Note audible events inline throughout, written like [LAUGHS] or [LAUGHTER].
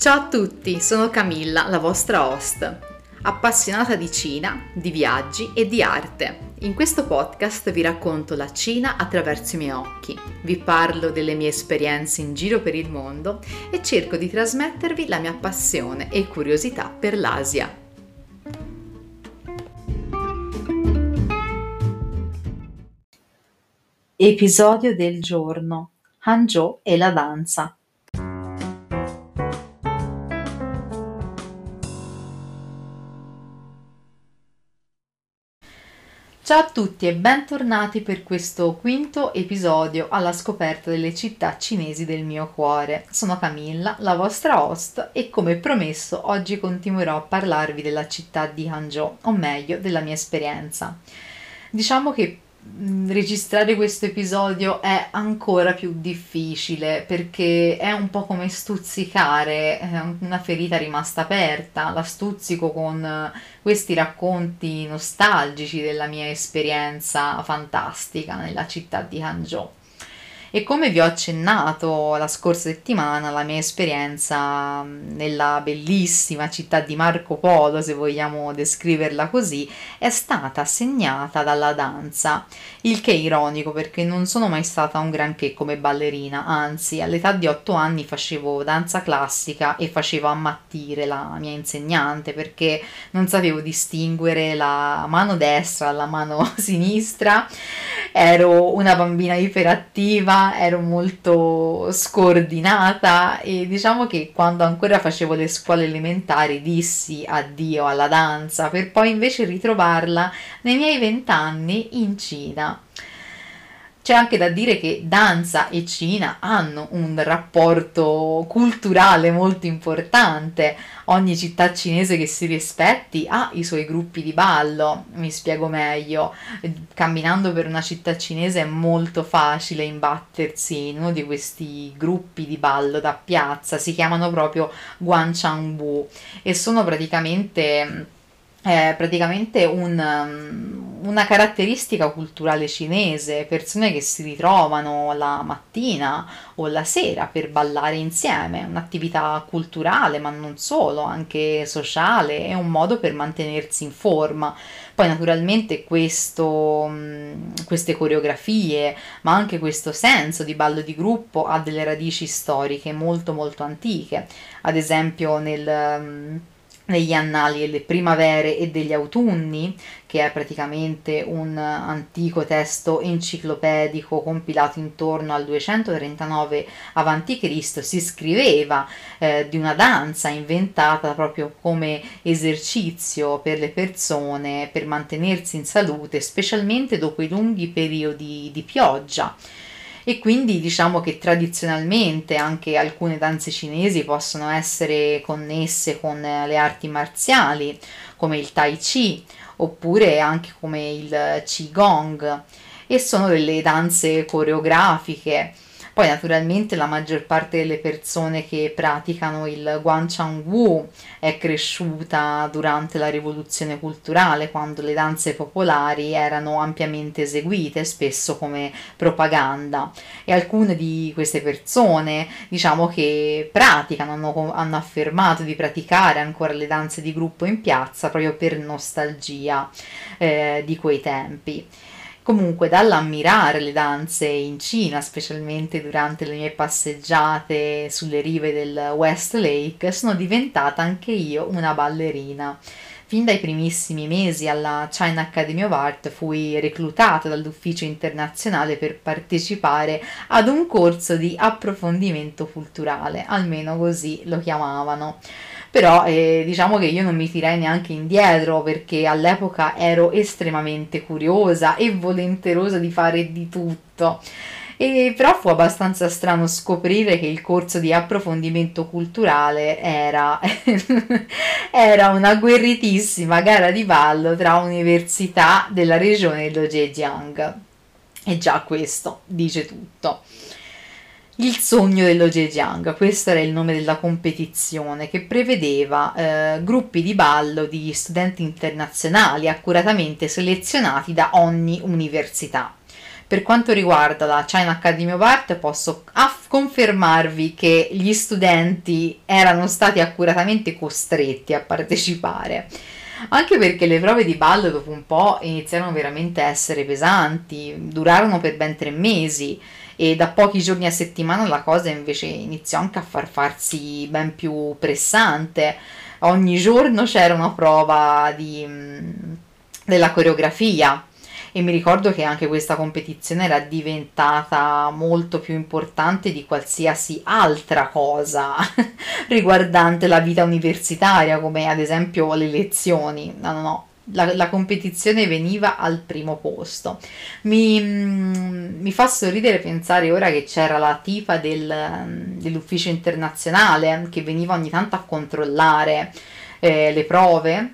Ciao a tutti, sono Camilla, la vostra host, appassionata di Cina, di viaggi e di arte. In questo podcast vi racconto la Cina attraverso i miei occhi, vi parlo delle mie esperienze in giro per il mondo e cerco di trasmettervi la mia passione e curiosità per l'Asia. Episodio del giorno. Hangzhou e la danza. Ciao a tutti e bentornati per questo quinto episodio alla scoperta delle città cinesi del mio cuore. Sono Camilla, la vostra host e come promesso oggi continuerò a parlarvi della città di Hangzhou, o meglio della mia esperienza. Diciamo che registrare questo episodio è ancora più difficile perché è un po' come stuzzicare una ferita rimasta aperta. La stuzzico con questi racconti nostalgici della mia esperienza fantastica nella città di Hangzhou. E come vi ho accennato la scorsa settimana, la mia esperienza nella bellissima città di Marco Polo, se vogliamo descriverla così, è stata segnata dalla danza, il che è ironico perché non sono mai stata un granché come ballerina, anzi all'età di 8 anni facevo danza classica e facevo ammattire la mia insegnante perché non sapevo distinguere la mano destra dalla mano [LAUGHS] sinistra, ero una bambina iperattiva ero molto scordinata e diciamo che quando ancora facevo le scuole elementari dissi addio alla danza per poi invece ritrovarla nei miei vent'anni in Cina. C'è anche da dire che danza e Cina hanno un rapporto culturale molto importante. Ogni città cinese che si rispetti ha i suoi gruppi di ballo. Mi spiego meglio. Camminando per una città cinese è molto facile imbattersi in uno di questi gruppi di ballo da piazza. Si chiamano proprio Guangchangbu e sono praticamente è praticamente un, um, una caratteristica culturale cinese, persone che si ritrovano la mattina o la sera per ballare insieme, un'attività culturale ma non solo, anche sociale, è un modo per mantenersi in forma. Poi naturalmente questo, um, queste coreografie, ma anche questo senso di ballo di gruppo ha delle radici storiche molto molto antiche, ad esempio nel negli annali delle primavere e degli autunni, che è praticamente un antico testo enciclopedico compilato intorno al 239 a.C., si scriveva eh, di una danza inventata proprio come esercizio per le persone per mantenersi in salute, specialmente dopo i lunghi periodi di pioggia e quindi diciamo che tradizionalmente anche alcune danze cinesi possono essere connesse con le arti marziali come il Tai Chi oppure anche come il Qigong e sono delle danze coreografiche poi naturalmente la maggior parte delle persone che praticano il Guanciang Wu è cresciuta durante la rivoluzione culturale, quando le danze popolari erano ampiamente eseguite, spesso come propaganda. E alcune di queste persone, diciamo che praticano, hanno, hanno affermato di praticare ancora le danze di gruppo in piazza proprio per nostalgia eh, di quei tempi. Comunque, dall'ammirare le danze in Cina, specialmente durante le mie passeggiate sulle rive del West Lake, sono diventata anche io una ballerina. Fin dai primissimi mesi alla China Academy of Art fui reclutata dall'ufficio internazionale per partecipare ad un corso di approfondimento culturale, almeno così lo chiamavano però eh, diciamo che io non mi tirai neanche indietro perché all'epoca ero estremamente curiosa e volenterosa di fare di tutto. E però fu abbastanza strano scoprire che il corso di approfondimento culturale era, [LAUGHS] era una guerritissima gara di ballo tra università della regione dello Zhejiang. E già questo dice tutto. Il sogno dello Zhejiang, questo era il nome della competizione, che prevedeva eh, gruppi di ballo di studenti internazionali accuratamente selezionati da ogni università. Per quanto riguarda la China Academy of Art, posso aff- confermarvi che gli studenti erano stati accuratamente costretti a partecipare. Anche perché le prove di ballo dopo un po' iniziarono veramente a essere pesanti, durarono per ben tre mesi e da pochi giorni a settimana la cosa invece iniziò anche a far farsi ben più pressante. Ogni giorno c'era una prova di, della coreografia e mi ricordo che anche questa competizione era diventata molto più importante di qualsiasi altra cosa [LAUGHS] riguardante la vita universitaria, come ad esempio le lezioni. No, no, no, la, la, competizione veniva al primo posto. Mi, mm, mi, fa sorridere pensare ora che c'era la tipa del, dell'ufficio internazionale che veniva ogni tanto a controllare eh, le prove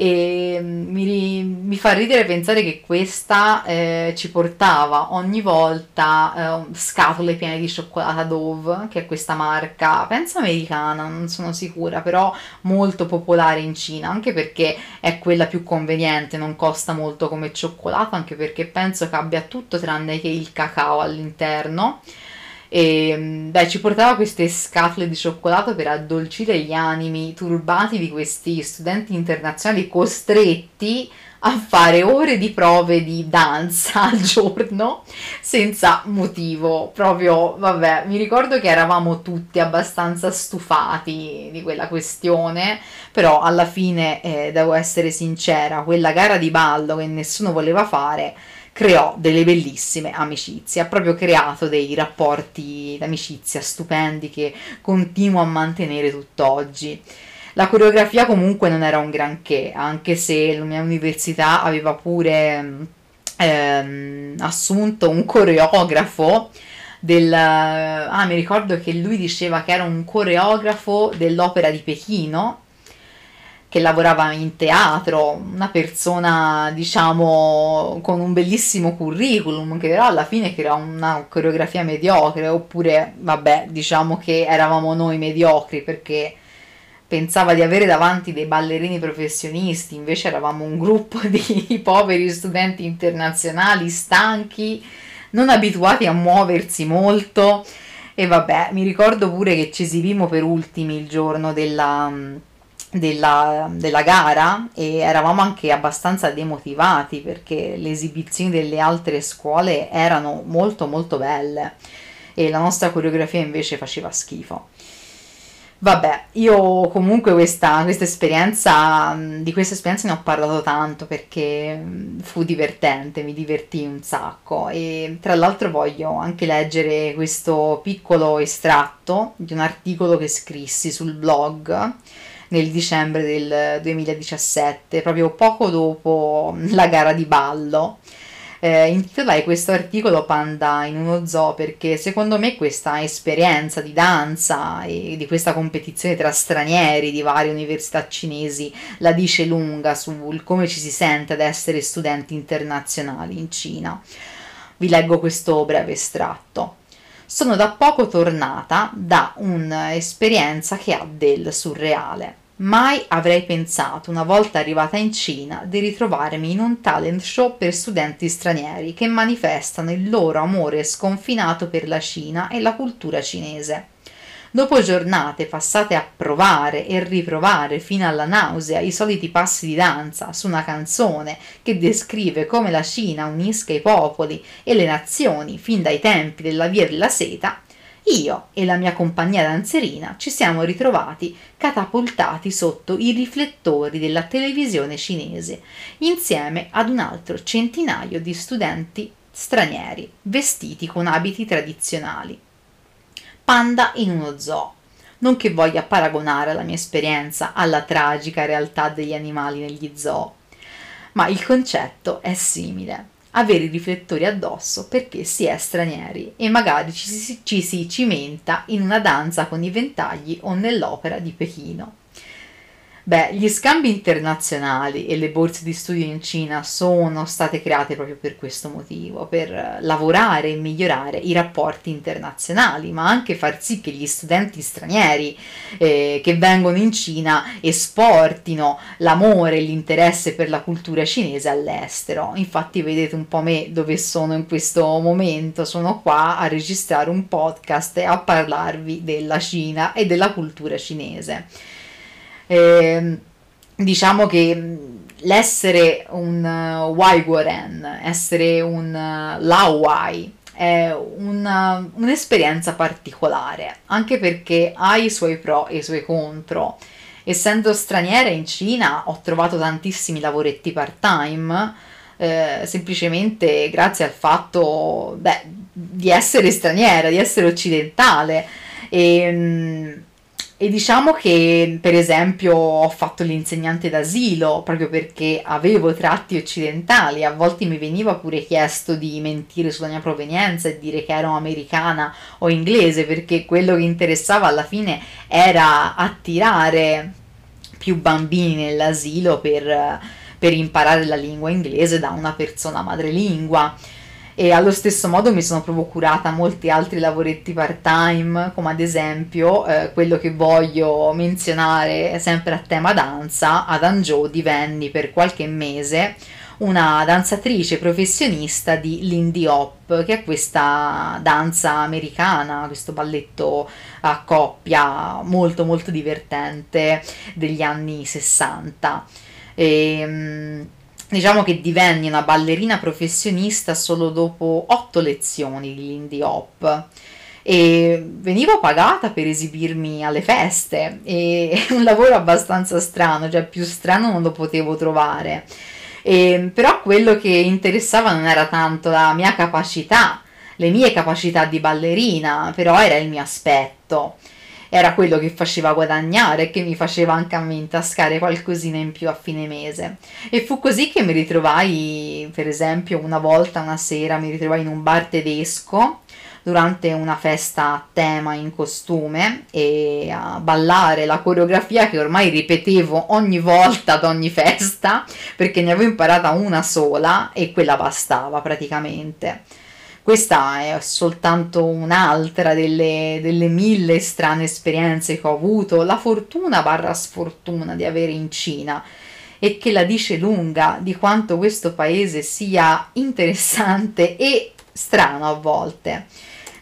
e mi, mi, fa ridere pensare che questa eh, ci portava ogni volta eh, scatole piene di cioccolata Dove, che è questa marca, penso americana, non sono sicura, però molto popolare in Cina, anche perché è quella più conveniente, non costa molto come cioccolato, anche perché penso che abbia tutto tranne che il cacao all'interno e mm, beh, ci portava queste scatole di cioccolato per addolcire gli animi turbati di questi studenti internazionali costretti a fare ore di prove di danza [LAUGHS] al giorno senza motivo. Proprio, vabbè, mi ricordo che eravamo tutti abbastanza stufati di quella questione, però alla fine, eh, devo essere sincera, quella gara di ballo che nessuno voleva fare creò delle bellissime amicizie, ha proprio creato dei rapporti d'amicizia stupendi che continuo a mantenere tutt'oggi. La coreografia comunque non era un granché, anche se la mia università aveva pure ehm, assunto un coreografo del... Ah, mi ricordo che lui diceva che era un coreografo dell'opera di Pechino, che lavorava in teatro, una persona diciamo con un bellissimo curriculum che però alla fine creò una coreografia mediocre oppure vabbè diciamo che eravamo noi mediocri perché pensava di avere davanti dei ballerini professionisti invece eravamo un gruppo [LAUGHS] di poveri studenti internazionali stanchi non abituati a muoversi molto. E vabbè mi ricordo pure che ci esibimmo per ultimi il giorno della della, della, gara e eravamo anche abbastanza demotivati perché le esibizioni delle altre scuole erano molto molto belle e la nostra coreografia invece faceva schifo. Vabbè, io comunque questa, questa esperienza, di questa esperienza ne ho parlato tanto perché fu divertente, mi divertì un sacco e tra l'altro voglio anche leggere questo piccolo estratto di un articolo che scrissi sul blog nel dicembre del 2017, proprio poco dopo la gara di ballo. Eh, intitolai questo articolo Panda in uno zoo perché secondo me questa esperienza di danza e di questa competizione tra stranieri di varie università cinesi la dice lunga sul come ci si sente ad essere studenti internazionali in Cina. Vi leggo questo breve estratto. Sono da poco tornata da un'esperienza che ha del surreale. Mai avrei pensato, una volta arrivata in Cina, di ritrovarmi in un talent show per studenti stranieri che manifestano il loro amore sconfinato per la Cina e la cultura cinese. Dopo giornate passate a provare e riprovare fino alla nausea i soliti passi di danza su una canzone che descrive come la Cina unisca i popoli e le nazioni fin dai tempi della Via della Seta, io e la mia compagnia danzerina ci siamo ritrovati catapultati sotto i riflettori della televisione cinese, insieme ad un altro centinaio di studenti stranieri, vestiti con abiti tradizionali panda in uno zoo. Non che voglia paragonare la mia esperienza alla tragica realtà degli animali negli zoo, ma il concetto è simile. Avere i riflettori addosso perché si è stranieri e magari ci si, ci si cimenta in una danza con i ventagli o nell'opera di Pechino. Beh, gli scambi internazionali e le borse di studio in Cina sono state create proprio per questo motivo, per lavorare e migliorare i rapporti internazionali, ma anche far sì che gli studenti stranieri eh, che vengono in Cina esportino l'amore e l'interesse per la cultura cinese all'estero. Infatti vedete un po' me dove sono in questo momento, sono qua a registrare un podcast e a parlarvi della Cina e della cultura cinese. Eh, diciamo che l'essere un uh, Waiguaren, essere un uh, Laowai, è una, un'esperienza particolare, anche perché ha i suoi pro e i suoi contro. Essendo straniera in Cina ho trovato tantissimi lavoretti part-time, eh, semplicemente grazie al fatto beh, di essere straniera, di essere occidentale. E, mh, e diciamo che per esempio ho fatto l'insegnante d'asilo proprio perché avevo tratti occidentali, a volte mi veniva pure chiesto di mentire sulla mia provenienza e dire che ero americana o inglese perché quello che interessava alla fine era attirare più bambini nell'asilo per, per imparare la lingua inglese da una persona madrelingua e allo stesso modo mi sono proprio curata molti altri lavoretti part time come ad esempio eh, quello che voglio menzionare sempre a tema danza ad Hangzhou divenni per qualche mese una danzatrice professionista di Lindy Hop, che è questa danza americana, questo balletto a coppia molto molto divertente degli anni 60. E, ehm, diciamo che divenni una ballerina professionista solo dopo otto lezioni di Lindy Hop e venivo pagata per esibirmi alle feste e [LAUGHS] un lavoro abbastanza strano, cioè più strano non lo potevo trovare. E, però quello che interessava non era tanto la mia capacità, le mie capacità di ballerina, però era il mio aspetto era quello che faceva guadagnare e che mi faceva anche a me intascare qualcosina in più a fine mese. E fu così che mi ritrovai, per esempio, una volta, una sera, mi ritrovai in un bar tedesco durante una festa a tema in costume e a ballare la coreografia che ormai ripetevo ogni volta ad ogni festa perché ne avevo imparata una sola e quella bastava praticamente. Questa è soltanto un'altra delle, delle mille strane esperienze che ho avuto, la fortuna barra sfortuna di avere in Cina e che la dice lunga di quanto questo paese sia interessante [LAUGHS] e strano a volte.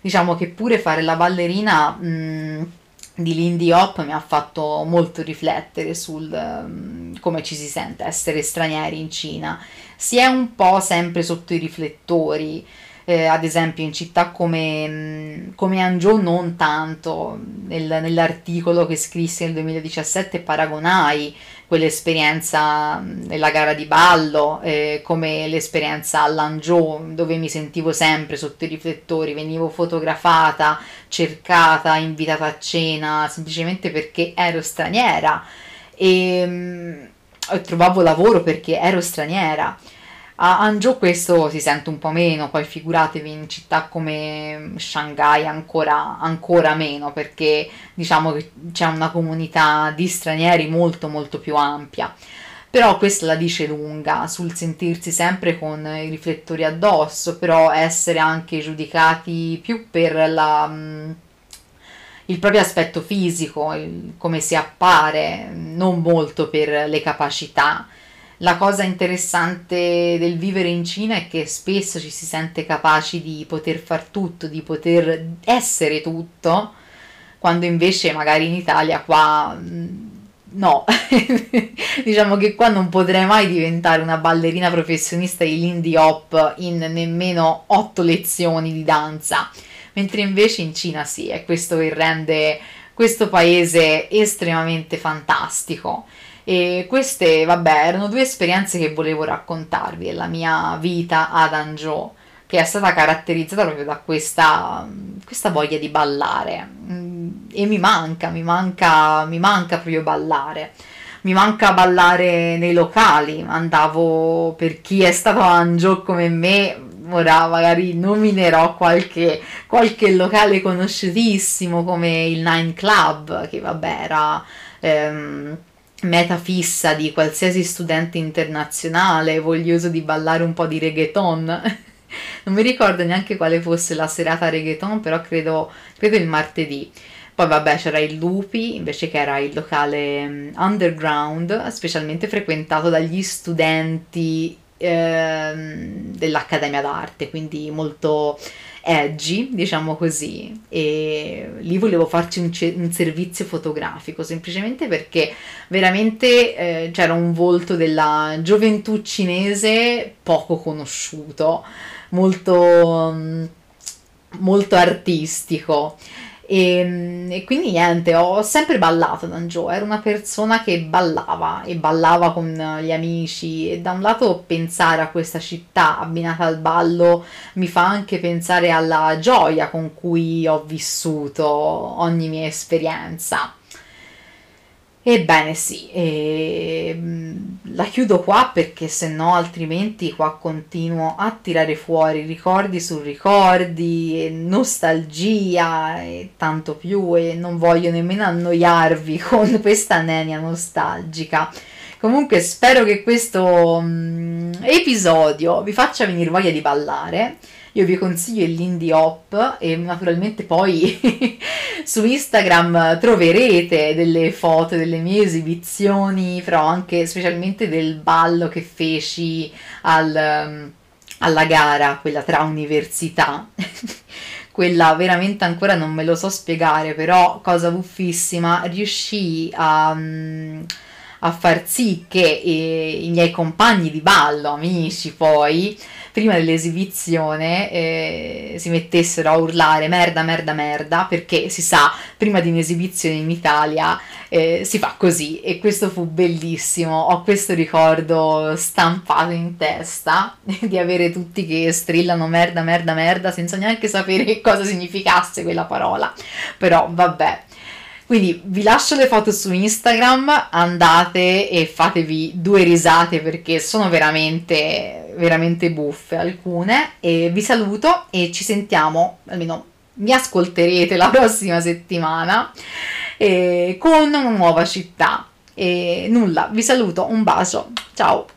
Diciamo che pure fare la ballerina mh, di Lindy Hop mi ha fatto molto riflettere sul um, come ci si sente essere stranieri in Cina. Si è un po' sempre sotto i riflettori eh, ad esempio in città come, mm, come Hangzhou non tanto, Nel, nell'articolo che scrissi nel 2017 paragonai quell'esperienza mm, nella gara di ballo eh, come l'esperienza all'Hangzhou dove mi sentivo sempre sotto i riflettori, venivo fotografata, cercata, invitata a cena semplicemente perché ero straniera. E, mm, e trovavo lavoro perché ero straniera a Hangzhou questo si sente un po' meno, poi figuratevi in città come Shanghai ancora, ancora meno, perché diciamo che c'è una comunità di stranieri molto molto più ampia. Però questa la dice lunga sul sentirsi sempre con i riflettori addosso, però essere anche giudicati più per la, mm, il proprio aspetto fisico, il, come si appare, non molto per le capacità la cosa interessante del vivere in Cina è che spesso ci si sente capaci di poter far tutto, di poter essere tutto, quando invece magari in Italia qua mm, no, [LAUGHS] diciamo che qua non potrei mai diventare una ballerina professionista di Lindy Hop in nemmeno otto lezioni di danza, mentre invece in Cina sì, è questo che rende questo paese estremamente fantastico. E queste, vabbè, erano due esperienze che volevo raccontarvi della mia vita ad Hangzhou, che è stata caratterizzata proprio da questa, questa voglia di ballare. E mi manca, mi manca, mi manca proprio ballare. Mi manca ballare nei locali. Andavo, per chi è stato a Hangzhou come me, ora magari nominerò qualche, qualche locale conosciutissimo come il Nine Club, che vabbè era... Ehm, meta fissa di qualsiasi studente internazionale voglioso di ballare un po' di reggaeton. [LAUGHS] non mi ricordo neanche quale fosse la serata reggaeton, però credo, credo il martedì. Poi vabbè c'era il Lupi, invece che era il locale um, underground, specialmente frequentato dagli studenti eh, dell'Accademia d'Arte, quindi molto edgy, diciamo così, e lì volevo farci un, ce- un servizio fotografico, semplicemente perché veramente eh, c'era un volto della gioventù cinese poco conosciuto, molto, molto artistico. E, ehm, e, quindi niente, ho sempre ballato Danjo, ero una persona che ballava e ballava con gli amici e da un lato pensare a questa città abbinata al ballo mi fa anche pensare alla gioia con cui ho vissuto ogni mia esperienza. Ebbene sì, e mm, la chiudo qua perché se no altrimenti qua continuo a tirare fuori ricordi su ricordi, nostalgia e tanto più e non voglio nemmeno annoiarvi [LAUGHS] con questa nenia nostalgica. Comunque spero che questo um, episodio vi faccia venire voglia di ballare io vi consiglio Lindy Hop e naturalmente poi [LAUGHS] su Instagram troverete delle foto delle mie esibizioni, però anche specialmente del ballo che feci al, alla gara, quella tra università. [LAUGHS] quella veramente ancora non me lo so spiegare, però cosa buffissima, riuscii a, a far sì che eh, i miei compagni di ballo, amici poi, prima dell'esibizione eh, si mettessero a urlare merda, merda, merda, perché si sa, prima di un'esibizione in Italia eh, si fa così e questo fu bellissimo. Ho questo ricordo stampato in testa [LAUGHS] di avere tutti che strillano merda, merda, merda senza neanche sapere [LAUGHS] cosa significasse quella parola. Però vabbè. Quindi vi lascio le foto su Instagram, andate e fatevi due risate perché sono veramente, veramente buffe alcune. E vi saluto e ci sentiamo, almeno mi ascolterete la [LAUGHS] prossima settimana eh, con una nuova città. E nulla, vi saluto, un bacio, ciao!